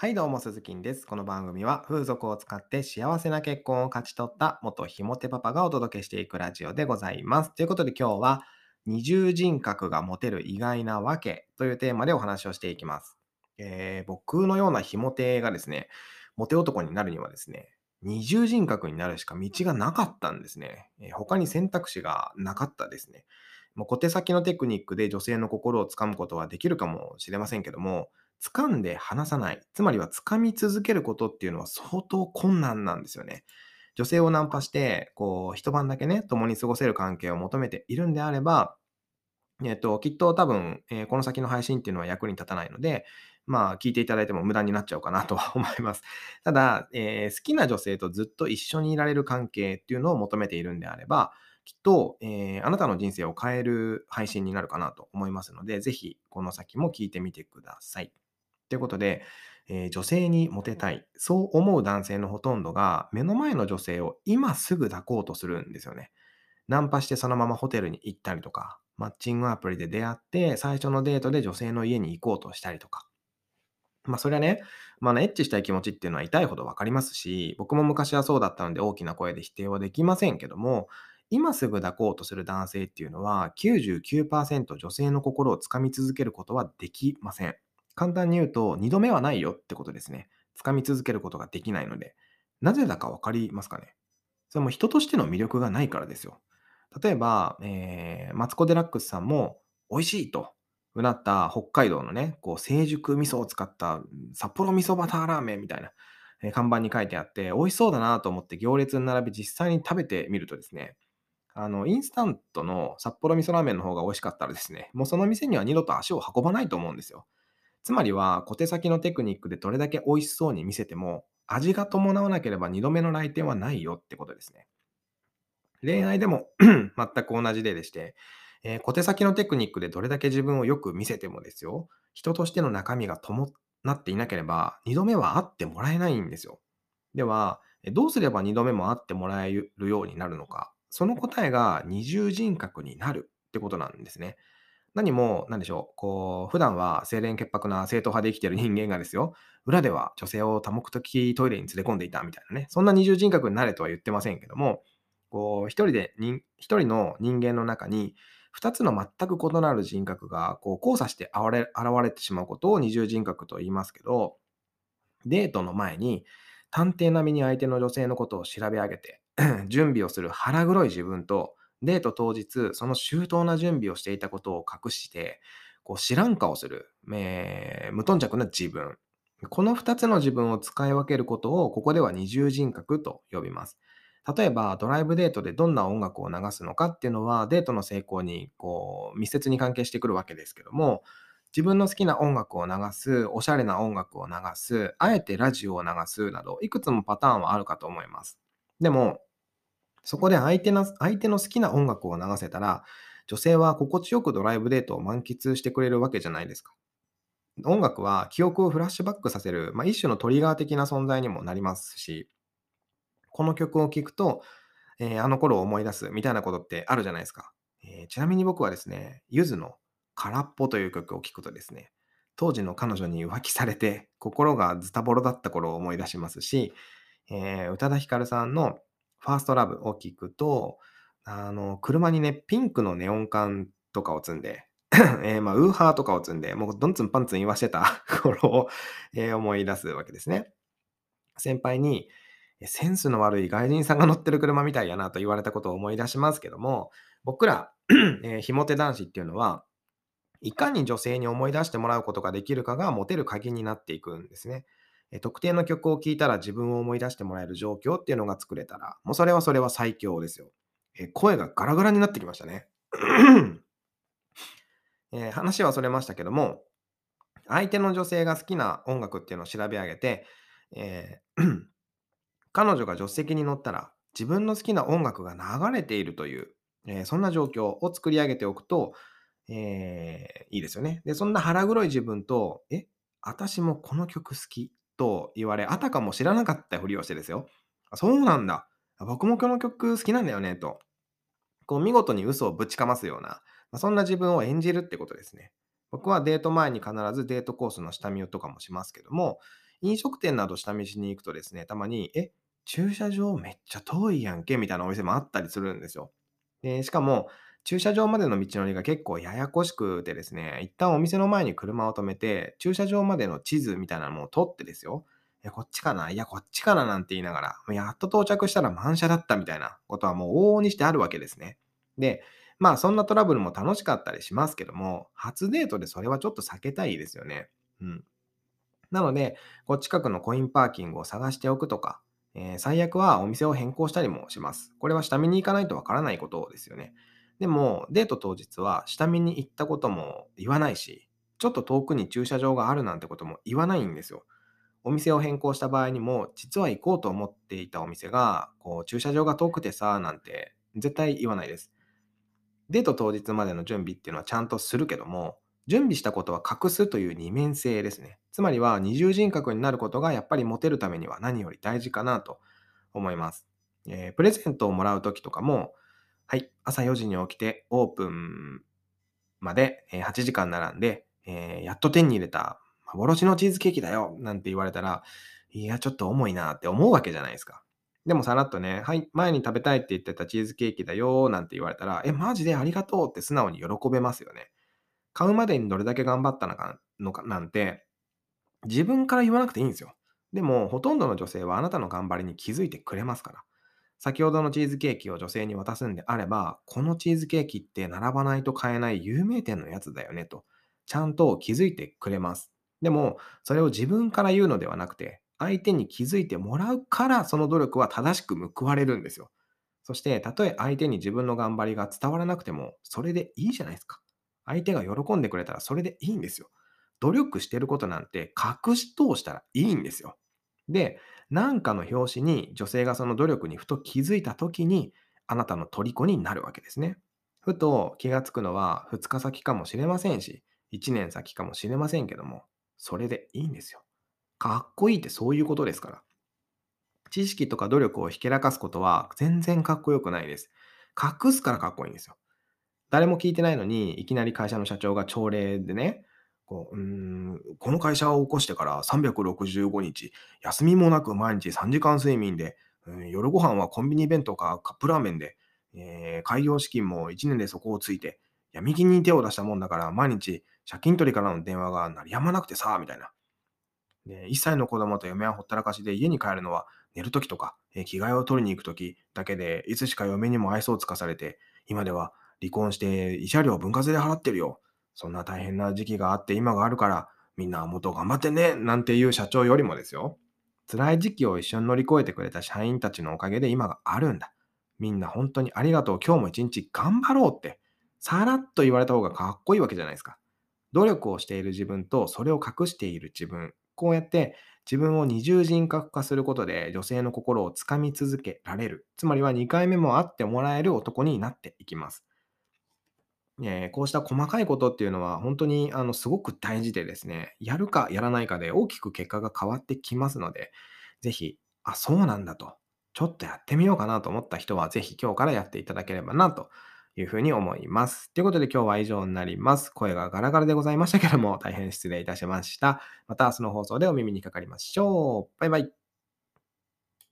はい、どうも、鈴木です。この番組は風俗を使って幸せな結婚を勝ち取った元ひもてパパがお届けしていくラジオでございます。ということで今日は二重人格が持てる意外なわけというテーマでお話をしていきます。えー、僕のようなひもてがですね、モテ男になるにはですね、二重人格になるしか道がなかったんですね。えー、他に選択肢がなかったですね。もう小手先のテクニックで女性の心をつかむことはできるかもしれませんけども、掴んで離さない、つまりは掴み続けることっていうのは相当困難なんですよね。女性をナンパして、こう、一晩だけね、共に過ごせる関係を求めているんであれば、えっと、きっと多分、えー、この先の配信っていうのは役に立たないので、まあ、聞いていただいても無駄になっちゃうかなとは 思います。ただ、えー、好きな女性とずっと一緒にいられる関係っていうのを求めているんであれば、きっと、えー、あなたの人生を変える配信になるかなと思いますので、ぜひこの先も聞いてみてください。ということで、えー、女性にモテたい、そう思う男性のほとんどが、目の前の女性を今すぐ抱こうとするんですよね。ナンパしてそのままホテルに行ったりとか、マッチングアプリで出会って、最初のデートで女性の家に行こうとしたりとか。まあそれはね、まあ、エッチしたい気持ちっていうのは痛いほどわかりますし、僕も昔はそうだったので大きな声で否定はできませんけども、今すぐ抱こうとする男性っていうのは99%女性の心をつかみ続けることはできません。簡単に言うと、2度目はないよってことですね。掴み続けることができないので。なぜだかわかりますかね？それも人としての魅力がないからですよ。例えば、えー、マツコ・デラックスさんも、美味しいとうなった北海道のね、こう成熟味噌を使った札幌味噌バターラーメンみたいな、えー、看板に書いてあって、美味しそうだなと思って行列に並び実際に食べてみるとですね、あの、インスタントの札幌味噌ラーメンの方が美味しかったらですね、もうその店には二度と足を運ばないと思うんですよ。つまりは小手先のテクニックでどれだけ美味しそうに見せても味が伴わなければ2度目の来店はないよってことですね。恋愛でも 全く同じ例でして、えー、小手先のテクニックでどれだけ自分をよく見せてもですよ、人としての中身が伴っていなければ2度目は会ってもらえないんですよ。では、どうすれば2度目も会ってもらえるようになるのか、その答えが二重人格になるってことなんですね。何も、なんでしょう、こう、普段は清廉潔白な正統派で生きてる人間がですよ、裏では女性を多目的トイレに連れ込んでいたみたいなね、そんな二重人格になれとは言ってませんけども、こう、一人で、一人の人間の中に、二つの全く異なる人格がこう交差して現れ現れてしまうことを二重人格と言いますけど、デートの前に探偵並みに相手の女性のことを調べ上げて 準備をする腹黒い自分とデート当日、その周到な準備をしていたことを隠して、こう知らん顔する、えー、無頓着な自分。この2つの自分を使い分けることを、ここでは二重人格と呼びます。例えば、ドライブデートでどんな音楽を流すのかっていうのは、デートの成功にこう密接に関係してくるわけですけども、自分の好きな音楽を流す、おしゃれな音楽を流す、あえてラジオを流すなど、いくつもパターンはあるかと思います。でも、そこで相手の相手の好きな音楽を流せたら、女性は心地よくドライブデートを満喫してくれるわけじゃないですか。音楽は記憶をフラッシュバックさせる、まあ、一種のトリガー的な存在にもなりますし、この曲を聴くと、えー、あの頃を思い出すみたいなことってあるじゃないですか。えー、ちなみに僕はですね、ゆずの空っぽという曲を聴くとですね、当時の彼女に浮気されて心がズタボロだった頃を思い出しますし、えー、宇多田ヒカルさんのファーストラブを聞くと、あの、車にね、ピンクのネオン管とかを積んで、えー、まあ、ウーハーとかを積んで、もうどんつんパンツン言わしてた 頃を、えー、思い出すわけですね。先輩に、センスの悪い外人さんが乗ってる車みたいやなと言われたことを思い出しますけども、僕ら、えー、ひも手男子っていうのは、いかに女性に思い出してもらうことができるかがモテる鍵になっていくんですね。特定の曲を聴いたら自分を思い出してもらえる状況っていうのが作れたら、もうそれはそれは最強ですよ。え声がガラガラになってきましたね。え、話はそれましたけども、相手の女性が好きな音楽っていうのを調べ上げて、えー、彼女が助手席に乗ったら自分の好きな音楽が流れているという、えー、そんな状況を作り上げておくと、えー、いいですよね。で、そんな腹黒い自分と、え、私もこの曲好きと言われ、あたかも知らなかったふりをしてですよ。あそうなんだ。僕もこの曲好きなんだよね、と。こう見事に嘘をぶちかますような、まあ、そんな自分を演じるってことですね。僕はデート前に必ずデートコースの下見とかもしますけども、飲食店など下見しに行くとですね、たまに、え、駐車場めっちゃ遠いやんけみたいなお店もあったりするんですよ。でしかも、駐車場までの道のりが結構ややこしくてですね、一旦お店の前に車を止めて、駐車場までの地図みたいなのを撮ってですよ、え、こっちかな？いや、こっちかな？なんて言いながら、やっと到着したら満車だったみたいなことはもう往々にしてあるわけですね。で、まあそんなトラブルも楽しかったりしますけども、初デートでそれはちょっと避けたいですよね。うん。なので、こう近くのコインパーキングを探しておくとか、えー最悪はお店を変更したりもします。これは下見に行かないとわからないことですよね。でも、デート当日は下見に行ったことも言わないし、ちょっと遠くに駐車場があるなんてことも言わないんですよ。お店を変更した場合にも、実は行こうと思っていたお店が、こう駐車場が遠くてさ、なんて絶対言わないです。デート当日までの準備っていうのはちゃんとするけども、準備したことは隠すという二面性ですね。つまりは二重人格になることがやっぱりモテるためには何より大事かなと思います。えープレゼントをもらうときとかも、はい、朝4時に起きてオープンまで8時間並んで、えーやっと手に入れた幻のチーズケーキだよなんて言われたら、いや、ちょっと重いなって思うわけじゃないですか。でもさらっとね、はい、前に食べたいって言ってたチーズケーキだよなんて言われたら、え、マジでありがとうって素直に喜べますよね。買うまでにどれだけ頑張ったのかのかなんて、自分から言わなくていいんですよ。でも、ほとんどの女性はあなたの頑張りに気づいてくれますから。先ほどのチーズケーキを女性に渡すんであれば、このチーズケーキって並ばないと買えない有名店のやつだよねと、ちゃんと気づいてくれます。でも、それを自分から言うのではなくて、相手に気づいてもらうから、その努力は正しく報われるんですよ。そして、たとえ相手に自分の頑張りが伝わらなくても、それでいいじゃないですか。相手が喜んでくれたらそれでいいんですよ。努力してることなんて隠し通したらいいんですよ。で、なんかの表紙に女性がその努力にふと気づいた時に、あなたの虜になるわけですね。ふと気がつくのは2日先かもしれませんし、1年先かもしれませんけども、それでいいんですよ。かっこいいってそういうことですから。知識とか努力をひけらかすことは全然かっこよくないです。隠すからかっこいいんですよ。誰も聞いてないのに、いきなり会社の社長が朝礼でね、こう、うん、この会社を起こしてから365日、休みもなく毎日3時間睡眠で、うん夜ご飯はコンビニ弁当かカップラーメンで、えー開業資金も1年でそこをついて、闇金に手を出したもんだから、毎日借金取りからの電話が鳴りやまなくてさ、みたいな。で、1歳の子供と嫁はほったらかしで家に帰るのは寝るときとか、えー着替えを取りに行くときだけで、いつしか嫁にも愛想をつかされて、今では離婚して慰謝料分割で払ってるよ。そんな大変な時期があって今があるから、みんなもっと頑張ってねなんていう社長よりもですよ。辛い時期を一緒に乗り越えてくれた社員たちのおかげで今があるんだ。みんな本当にありがとう。今日も一日頑張ろうって、さらっと言われた方がかっこいいわけじゃないですか。努力をしている自分とそれを隠している自分。こうやって自分を二重人格化することで女性の心をつかみ続けられる。つまりは2回目も会ってもらえる男になっていきます。えーこうした細かいことっていうのは本当にあのすごく大事でですね、やるかやらないかで大きく結果が変わってきますので、ぜひ、あ、そうなんだと、ちょっとやってみようかなと思った人は、ぜひ今日からやっていただければなというふうに思います。ということで今日は以上になります。声がガラガラでございましたけども、大変失礼いたしました。また明日の放送でお耳にかかりましょう。バイバイ。